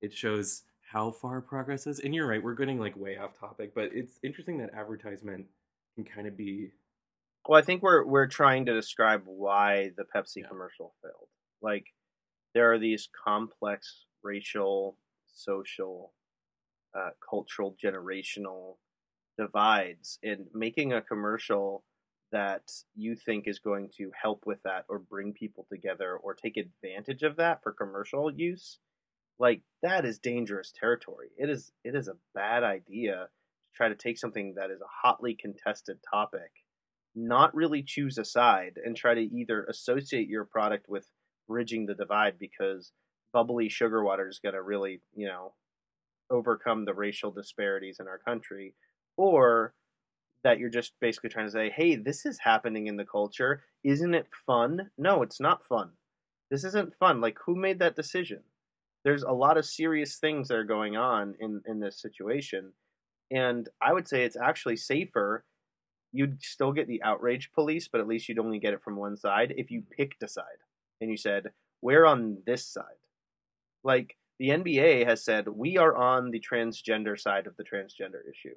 it shows how far progress is. And you're right, we're getting like way off topic, but it's interesting that advertisement can kind of be Well, I think we're we're trying to describe why the Pepsi Yeah. commercial failed. Like there are these complex racial, social, uh, cultural, generational divides, and making a commercial that you think is going to help with that or bring people together or take advantage of that for commercial use like that is dangerous territory it is it is a bad idea try to take something that is a hotly contested topic not really choose a side and try to either associate your product with bridging the divide because bubbly sugar water is going to really you know overcome the racial disparities in our country or that you're just basically trying to say hey this is happening in the culture. Isn't it fun? No it's not fun. This isn't fun. Like who made that decision? There's a lot of serious things that are going on in in this situation and i would say it's actually safer you'd still get the outrage police but at least you'd only get it from one side if you picked a side and you said we're on this side like the nba has said we are on the transgender side of the transgender issue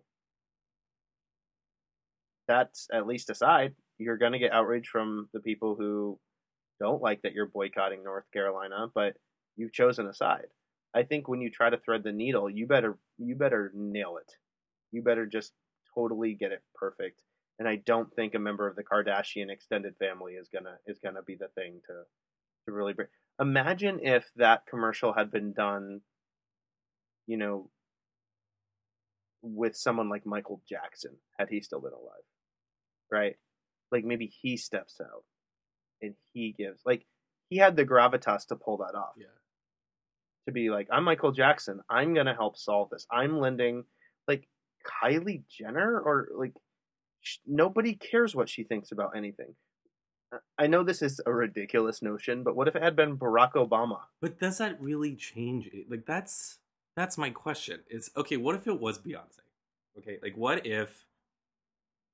that's at least a side you're going to get outrage from the people who don't like that you're boycotting north carolina but you've chosen a side. I think when you try to thread the needle, you better you better nail it. You better just totally get it perfect. And I don't think a member of the Kardashian extended family is gonna is gonna be the thing to to really bring. Imagine if that commercial had been done, you know, with someone like Michael Jackson, had he still been alive, right? Like maybe he steps out and he gives like he had the gravitas to pull that off yeah. to be like, I'm Michael Jackson. I'm gonna help solve this. I'm lending, like Kylie Jenner, or like sh- nobody cares what she thinks about anything. I know this is a ridiculous notion, but what if it had been Barack Obama? But does that really change it? Like that's that's my question. It's okay, what if it was Beyonce? Okay, like what if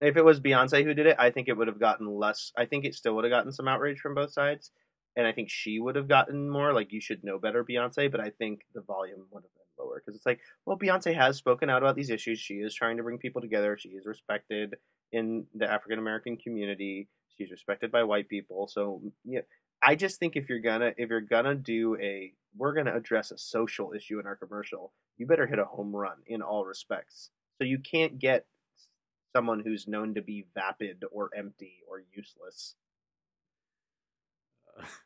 If it was Beyonce who did it, I think it would have gotten less. I think it still would have gotten some outrage from both sides, and I think she would have gotten more. Like you should know better, Beyonce. But I think the volume would have been lower because it's like, well, Beyonce has spoken out about these issues. She is trying to bring people together. She is respected in the African American community. She's respected by white people. So yeah, I just think if you're gonna if you're gonna do a we're gonna address a social issue in our commercial, you better hit a home run in all respects. So you can't get someone who's known to be vapid or empty or useless. uh, [laughs]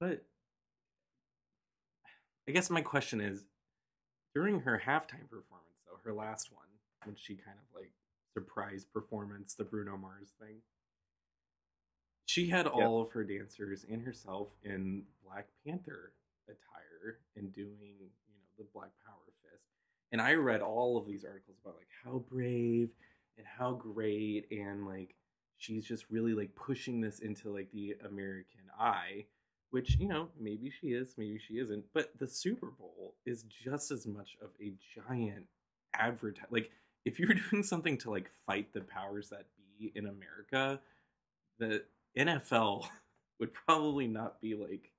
But I guess my question is during her halftime performance though, her last one, when she kind of like surprise performance, the Bruno Mars thing. She had all of her dancers and herself in Black Panther attire and doing, you know, the Black Power fist. And I read all of these articles about like how brave and how great and like she's just really like pushing this into like the American eye, which, you know, maybe she is, maybe she isn't. But the Super Bowl is just as much of a giant advertise like if you're [laughs] doing something to like fight the powers that be in America, the NFL [laughs] would probably not be like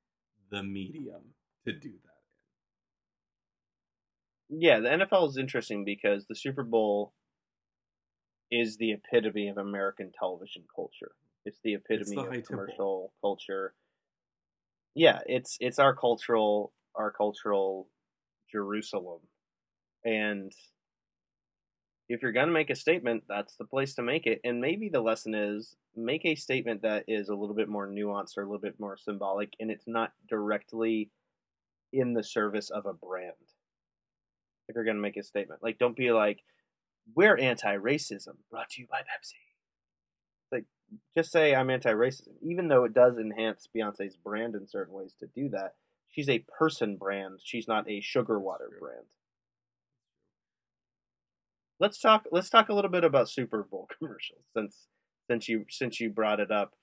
the medium to do that Yeah, the NFL is interesting because the Super Bowl is the epitome of American television culture. It's the epitome the of commercial culture. Yeah, it's it's our cultural our cultural Jerusalem. And if you're going to make a statement, that's the place to make it. And maybe the lesson is make a statement that is a little bit more nuanced or a little bit more symbolic, and it's not directly in the service of a brand. If you're going to make a statement, like don't be like, "We're anti-racism," brought to you by Pepsi. Like, just say I'm anti-racism, even though it does enhance Beyonce's brand in certain ways to do that. She's a person brand. She's not a sugar water brand let's talk let's talk a little bit about Super Bowl [laughs] commercials since since you since you brought it up.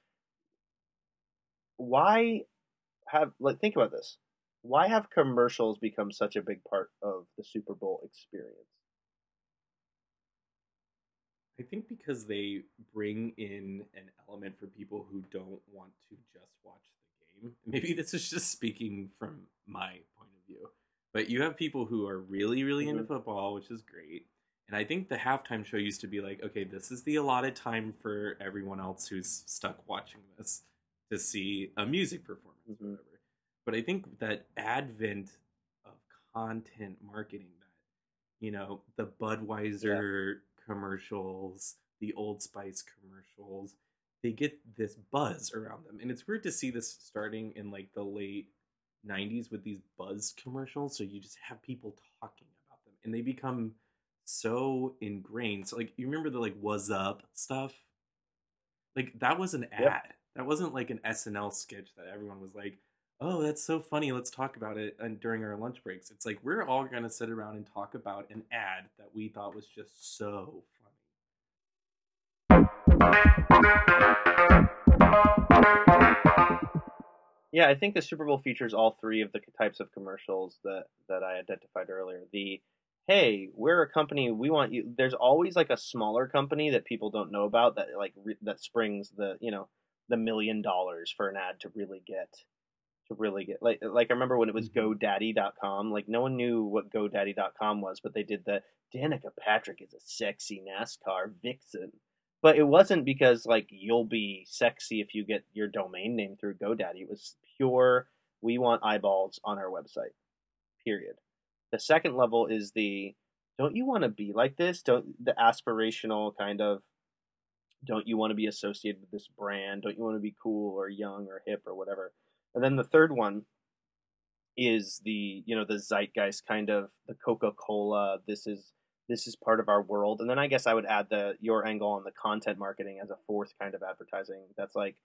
Why have like think about this. Why have commercials become such a big part of the Super Bowl experience? I think because they bring in an element for people who don't want to just watch the game. [laughs] Maybe this is just speaking from my point of view. But you have people who are really, really mm-hmm. into football, which is great. And I think the halftime show used to be like, okay, this is the allotted time for everyone else who's stuck watching this to see a music performance mm-hmm. or whatever. But I think that advent of content marketing that, you know, the Budweiser yeah. Commercials, the Old Spice commercials, they get this buzz around them. And it's weird to see this starting in like the late 90s with these buzz commercials. So you just have people talking about them and they become so ingrained. So like you remember the like "Was up" stuff? Like that was an ad. Yep. That wasn't like an SNL sketch that everyone was like, "Oh, that's so funny. Let's talk about it." And during our lunch breaks, it's like we're all gonna sit around and talk about an ad that we thought was just so funny. Yeah, I think the Super Bowl features all three of the types of commercials that that I identified earlier. The hey, we're a company. We want you. There's always like a smaller company that people don't know about that like re, that springs the you know the million dollars for an ad to really get to really get like like I remember when it was mm-hmm. GoDaddy.com. Like no one knew what GoDaddy.com was, but they did the Danica Patrick is a sexy NASCAR vixen. But it wasn't because like you'll be sexy if you get your domain name through GoDaddy. It was pure. We want eyeballs on our website. Period. The second level is the don't you want to be like this? Don't the aspirational kind of don't you want to be associated with this brand? Don't you want to be cool or young or hip or whatever? And then the third one is the you know the zeitgeist kind of the Coca-Cola. This is this is part of our world. And then I guess I would add the your angle on the content marketing as a fourth kind of advertising. That's like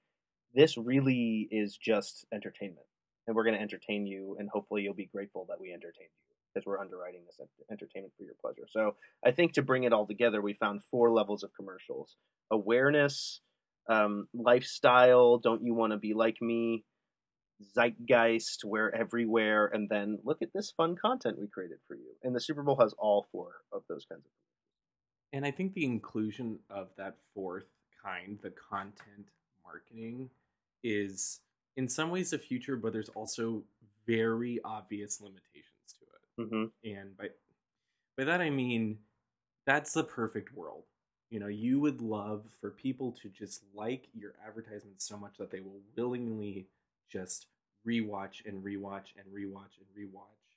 this really is just entertainment, and we're going to entertain you, and hopefully you'll be grateful that we entertained you because we're underwriting this entertainment for your pleasure. So I think to bring it all together, we found four levels of commercials: awareness, um, lifestyle. Don't you want to be like me? Zeitgeist, we're everywhere, and then look at this fun content we created for you. And the Super Bowl has all four of those kinds of. Things. And I think the inclusion of that fourth kind, the content marketing, is in some ways the future, but there's also very obvious limitations Mm-hmm. And by by that I mean that's the perfect world. You know, you would love for people to just like your advertisement so much that they will willingly just rewatch and rewatch and rewatch and rewatch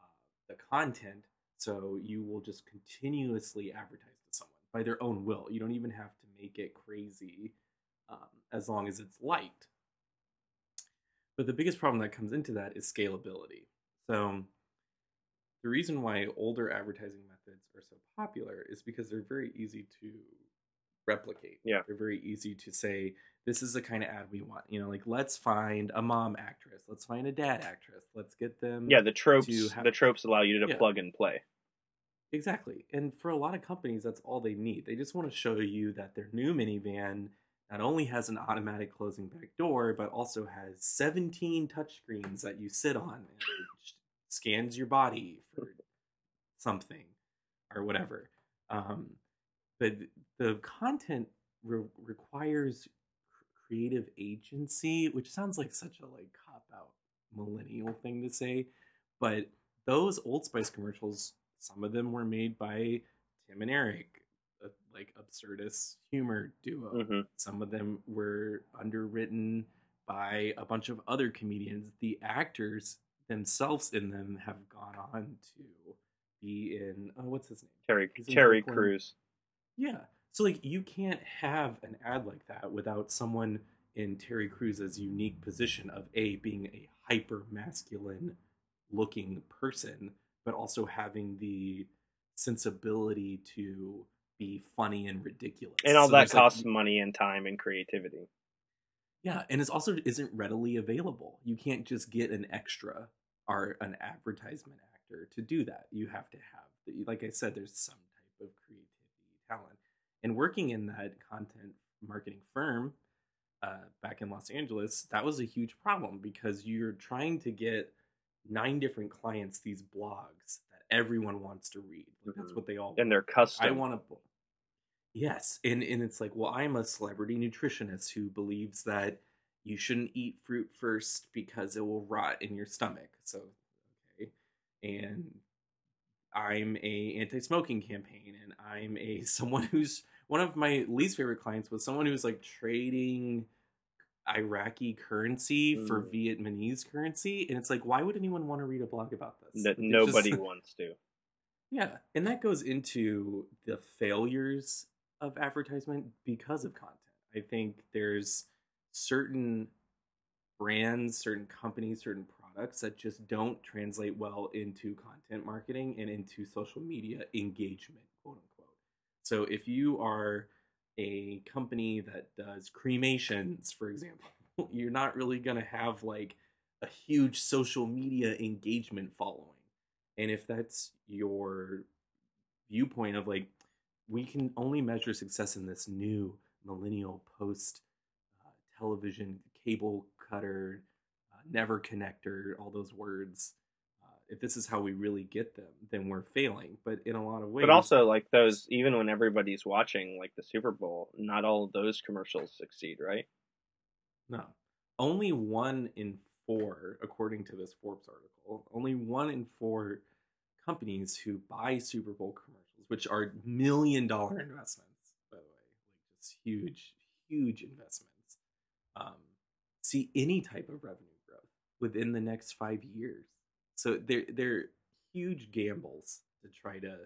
uh, the content. So you will just continuously advertise to someone by their own will. You don't even have to make it crazy um, as long as it's light. But the biggest problem that comes into that is scalability. So the reason why older advertising methods are so popular is because they're very easy to replicate. Yeah. They're very easy to say, this is the kind of ad we want. You know, like let's find a mom actress, let's find a dad actress, let's get them. Yeah, the tropes. Have... The tropes allow you to yeah. plug and play. Exactly, and for a lot of companies, that's all they need. They just want to show you that their new minivan not only has an automatic closing back door, but also has 17 touchscreens that you sit on and scans your body for something or whatever. Um, but the content re- requires creative agency, which sounds like such a like cop out millennial thing to say. But those Old Spice commercials, some of them were made by Tim and Eric, a, like absurdist humor duo. Mm-hmm. Some of them were underwritten by a bunch of other comedians. The actors themselves in them have gone on to be in oh, what's his name? Terry Terry. Crews. Yeah. So like you can't have an ad like that without someone in Terry Crews's unique position of a being a hyper masculine looking person, but also having the sensibility to be funny and ridiculous. And all So that there's, like, costs money and time and creativity. Yeah, and it's also isn't readily available. You can't just get an extra or an advertisement actor to do that. You have to have, like I said, there's some type of creativity, talent, and working in that content marketing firm uh, back in Los Angeles, that was a huge problem because you're trying to get nine different clients these blogs that everyone wants to read. Like, That's what they all And they're custom. I want to. Yes, and and it's like, well, I'm a celebrity nutritionist who believes that you shouldn't eat fruit first because it will rot in your stomach. So, okay, and I'm a anti-smoking campaign, and I'm a [laughs] someone who's one of my least favorite clients was someone who's like trading Iraqi currency for Mm. Vietnamese currency, and it's like, why would anyone want to read a blog about this? that Like, nobody just- [laughs] wants to. yeah, and that goes into the failures of advertisement because of content. I think there's certain brands, certain companies, certain products that just don't translate well into content marketing and into social media engagement, quote unquote. So if you are a company that does cremations, for example, [laughs] you're not really going to have like a huge social media engagement following. And if that's your viewpoint of like, we can only measure success in this new millennial post uh, television cable cutter, never connector, all those words. Uh, if this is how we really get them, then we're failing. But in a lot of ways, But also, like those, even when everybody's watching, like the Super Bowl, not all of those commercials succeed, right? No. Only one in four, according to this Forbes article, only one in four companies who buy Super Bowl commercials, which are million dollar investments, by the way, like just huge, huge investments, um, see any type of revenue within the next five years. So they're they're huge gambles to try to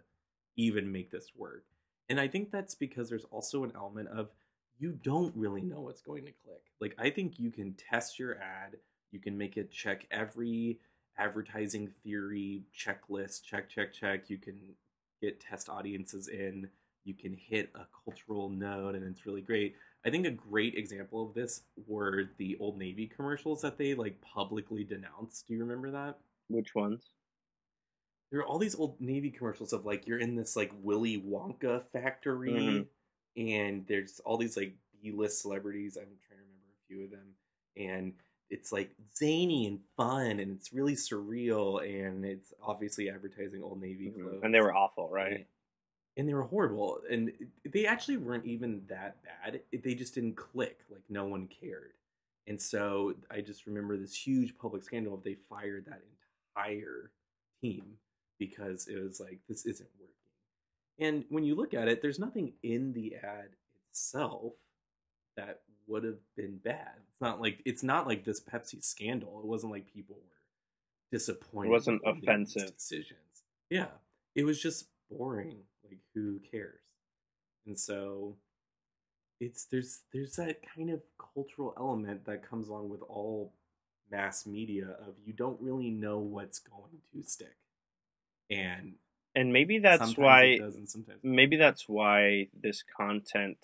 even make this work. And I think that's because there's also an element of you don't really know what's going to click. Like I think you can test your ad, you can make it check every advertising theory checklist, check check check. You can get test audiences in, you can hit a cultural node and it's really great. I think a great example of this were the Old Navy commercials that they like publicly denounced. Do you remember that? Which ones? there are all these old Navy commercials of like you're in this like Willy Wonka factory, and there's all these like B-list celebrities. I'm trying to remember a few of them, and it's like zany and fun, and it's really surreal, and it's obviously advertising Old Navy Mhm. clothes. And they were awful, right? And, they were horrible, and they actually weren't even that bad. They just didn't click. Like no one cared. And so I just remember this huge public scandal of they fired that entire team because it was like this isn't working. And when you look at it, there's nothing in the ad itself that would have been bad. It's not like it's not like this Pepsi scandal. It wasn't like people were disappointed. It wasn't with Old Navy's offensive. decisions. Yeah, it was just boring. Like who cares? And so it's there's there's that kind of cultural element that comes along with all mass media of you don't really know what's going to stick. And And maybe that's why it does and sometimes it maybe that's why this content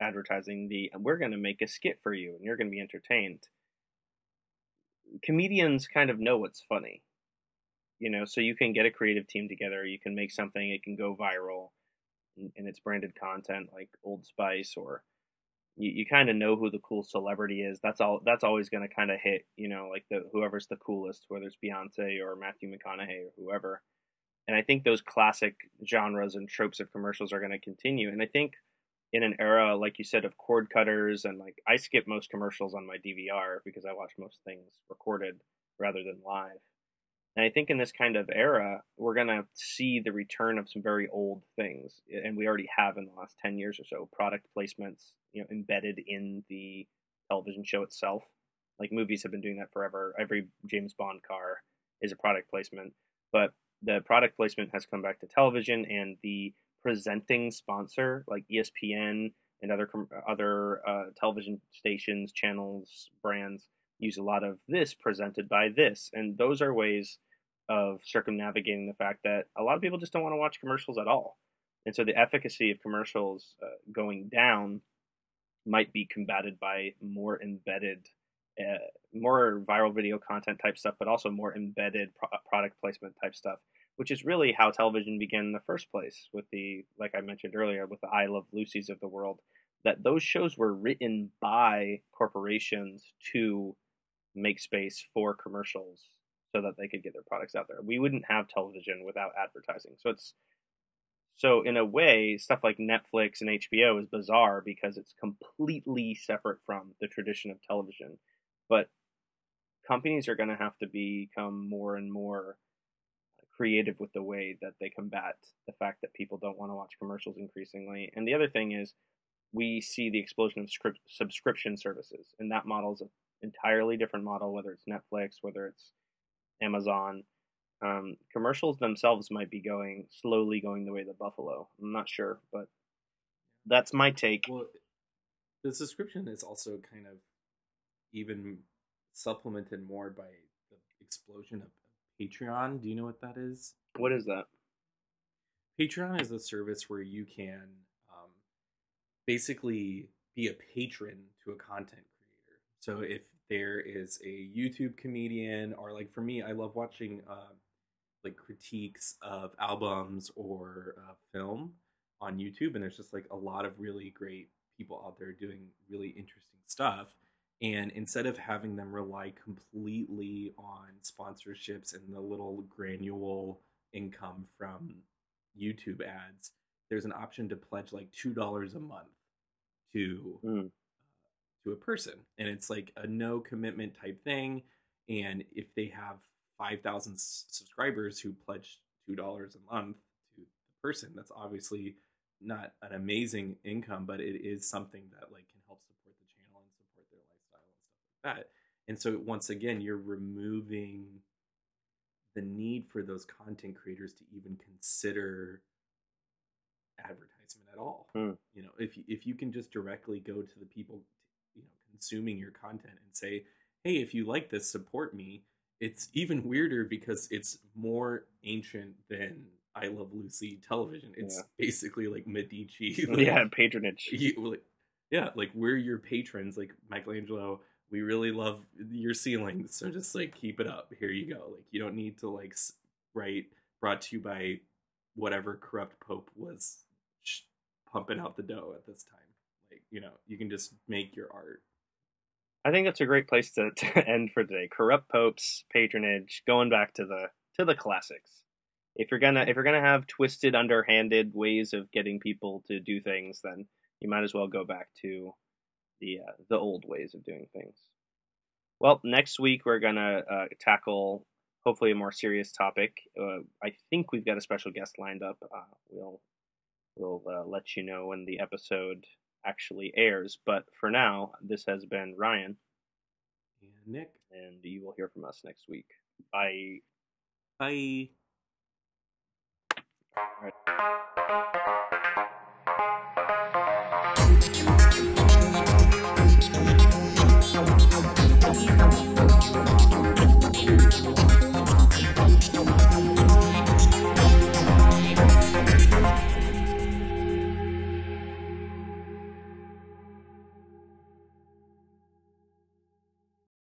advertising the we're going to make a skit for you and you're going to be entertained comedians kind of know what's funny you know so you can get a creative team together you can make something it can go viral and, it's branded content like old spice or you, you kind of know who the cool celebrity is that's all that's always going to kind of hit you know like the whoever's the coolest whether it's beyonce or matthew mcconaughey or whoever and I think those classic genres and tropes of commercials are going to continue. And I think in an era, like you said, of cord cutters and like I skip most commercials on my DVR because I watch most things recorded rather than live. And I think in this kind of era, we're going to see the return of some very old things. And we already have in the last 10 years or so product placements, you know, embedded in the television show itself. Like movies have been doing that forever. Every James Bond car is a product placement. But the product placement has come back to television, and the presenting sponsor like ESPN and other other uh, television stations, channels, brands use a lot of this presented by this, and those are ways of circumnavigating the fact that a lot of people just don't want to watch commercials at all, and so the efficacy of commercials uh, going down might be combated by more embedded. Uh, more viral video content type stuff, but also more embedded pro- product placement type stuff which is really how television began in the first place with the like I mentioned earlier with the I Love Lucy's of the world that those shows were written by corporations to make space for commercials so that they could get their products out there. We wouldn't have television without advertising. So it's so in a way stuff like Netflix and HBO is bizarre because it's completely separate from the tradition of television. But companies are going to have to become more and more creative with the way that they combat the fact that people don't want to watch commercials increasingly. And the other thing is, we see the explosion of script, subscription services, and that model an entirely different model. Whether it's Netflix, whether it's Amazon, um, commercials themselves might be going slowly going the way of the buffalo. I'm not sure, but that's my take. Well, the subscription is also kind of even supplemented more by the explosion of Patreon. Do you know what that is? What is that? Patreon is a service where you can um, basically be a patron to a content. So if there is a YouTube comedian, or like for me, I love watching uh, like critiques of albums or uh, film on YouTube, and there's just like a lot of really great people out there doing really interesting stuff. And instead of having them rely completely on sponsorships and the little granule income from YouTube ads, there's an option to pledge like two dollars a month to mm. To a person, and it's like a no commitment type thing. And if they have five thousand s- subscribers who pledge two dollars a month to the person, that's obviously not an amazing income, but it is something that like can help support the channel and support their lifestyle and stuff like that. And so once again, you're removing the need for those content creators to even consider advertisement at all. Mm. You know, if if you can just directly go to the people, consuming your content and say, "Hey, if you like this, support me." It's even [laughs] weirder because it's more ancient than I Love Lucy television. It's yeah. basically like Medici. [laughs] Like, yeah, patronage. [laughs] You, like, yeah, like we're your patrons. Like Michelangelo we really love your ceilings so just like keep it up here you go like you don't need to like write brought to you by whatever corrupt pope was pumping out the dough at this time like you know you can just make your art i think that's a great place to, [laughs] to end for today corrupt popes patronage going back to the to the classics if you're gonna if you're gonna have twisted underhanded ways of getting people to do things then you might as well go back to the uh, the old ways of doing things. Well, next week we're gonna uh, tackle hopefully a more serious topic. Uh, I think we've got a special guest lined up. Uh, we'll we'll uh, let you know when the episode actually airs. But for now, this has been Ryan. And Nic. And you will hear from us next week. Bye. Bye. All right.